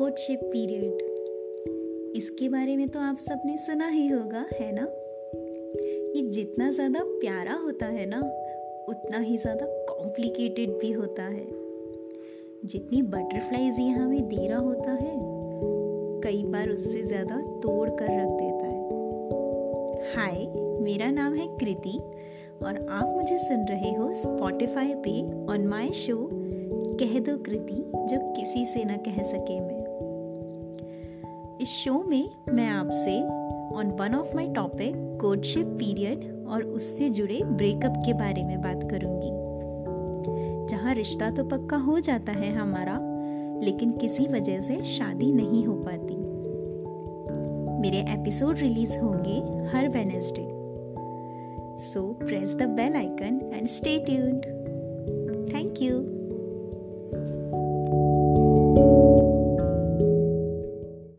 Courtship period इसके बारे में तो आप सबने सुना ही होगा, है ना? ये जितना ज़्यादा प्यारा होता है ना, उतना ही ज़्यादा कॉम्प्लिकेटेड भी होता है। जितनी बटरफ्लाईज ये हमें दे रहा होता है, कई बार उससे ज़्यादा तोड़ कर रख देता है। हाय मेरा नाम है कृति और आप मुझे सुन रहे हो स्पॉटिफाई पे ऑन माय शो कह दो कृति, जो किसी से ना कह सके मैं। इस शो में मैं आपसे on one of my topic courtship period और उससे जुड़े ब्रेकअप के बारे में बात करूँगी। जहाँ रिश्ता तो पक्का हो जाता है हमारा, लेकिन किसी वजह से शादी नहीं हो पाती। मेरे एपिसोड रिलीज़ होंगे हर Wednesday so press the bell icon and stay tuned thank you